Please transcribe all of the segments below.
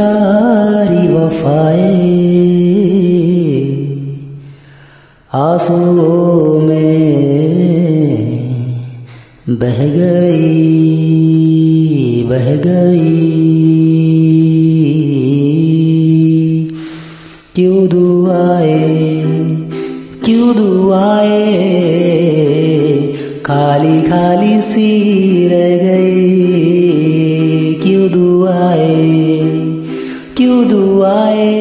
सारी वफाएँ आंसुओं में बह गई बह गई। क्यों दुआए क्यों दुआए? खाली खाली सी रह गई। दुआए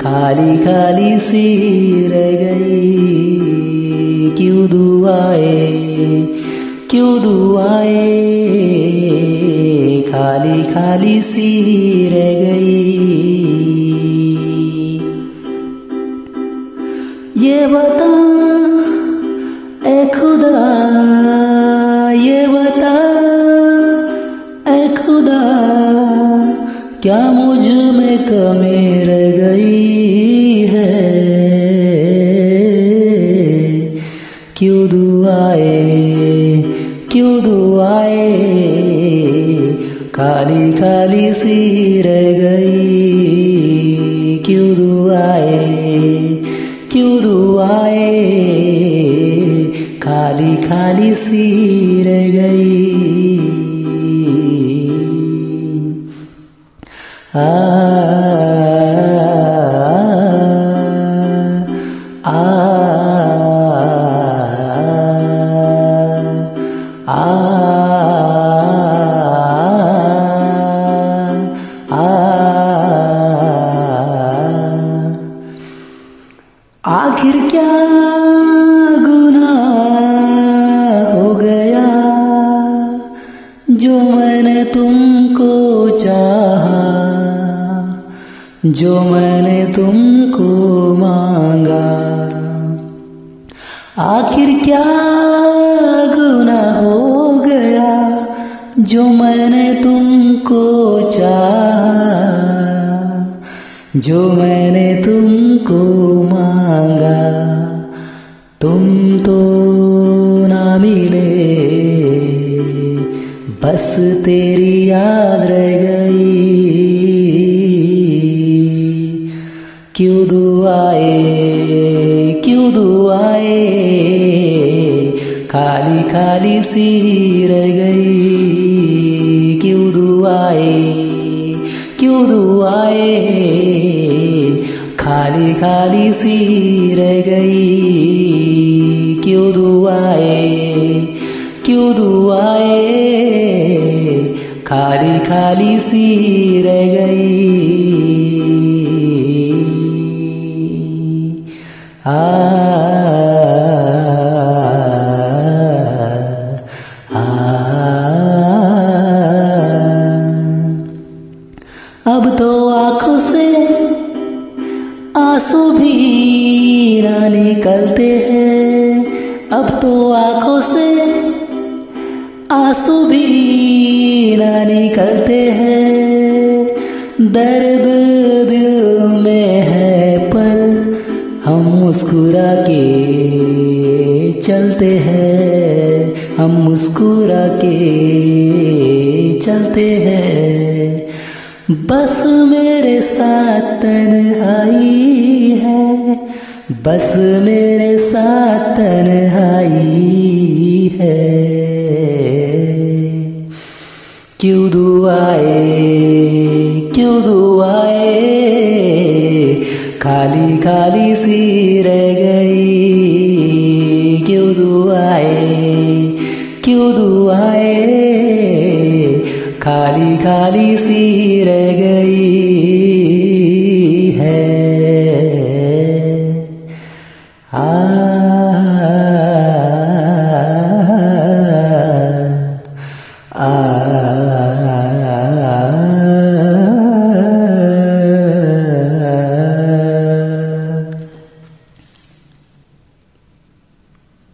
खाली खाली सी रह गई क्यों दुआए क्यों दुआए खाली खाली सी रह गई। क्या मुझमें कमी रह गई है? क्यों दुआए क्यों दुआए? काली खाली सी रह गई। क्यों दुआए क्यों दुआए? खाली खाली सी रह गई। Ah. जो मैंने तुमको मांगा। आखिर क्या गुना हो गया जो मैंने तुमको चाहा? जो मैंने तुमको मांगा, तुम तो ना मिले। बस तेरी याद रह गई। क्यों दुआए क्यों दुआए? खाली खाली सी रह गई। क्यों दुआए क्यों दुआए? खाली खाली सी रह गई। क्यों दुआए क्यों दुआए? खाली खाली सी रह गई। अब तो आँखों से आँसू भी निकलते हैं अब तो आँखों से आँसू भी निकलते हैं दर्द मुस्कुरा के चलते हैं। हम मुस्कुरा के चलते हैं। बस मेरे साथ तन्हाई है। बस मेरे साथ तन्हाई है। क्यों दुआए क्यों दुआए? खाली खाली सी रह गई। क्यों दुआए? क्यों दुआए? खाली खाली सी रह गई।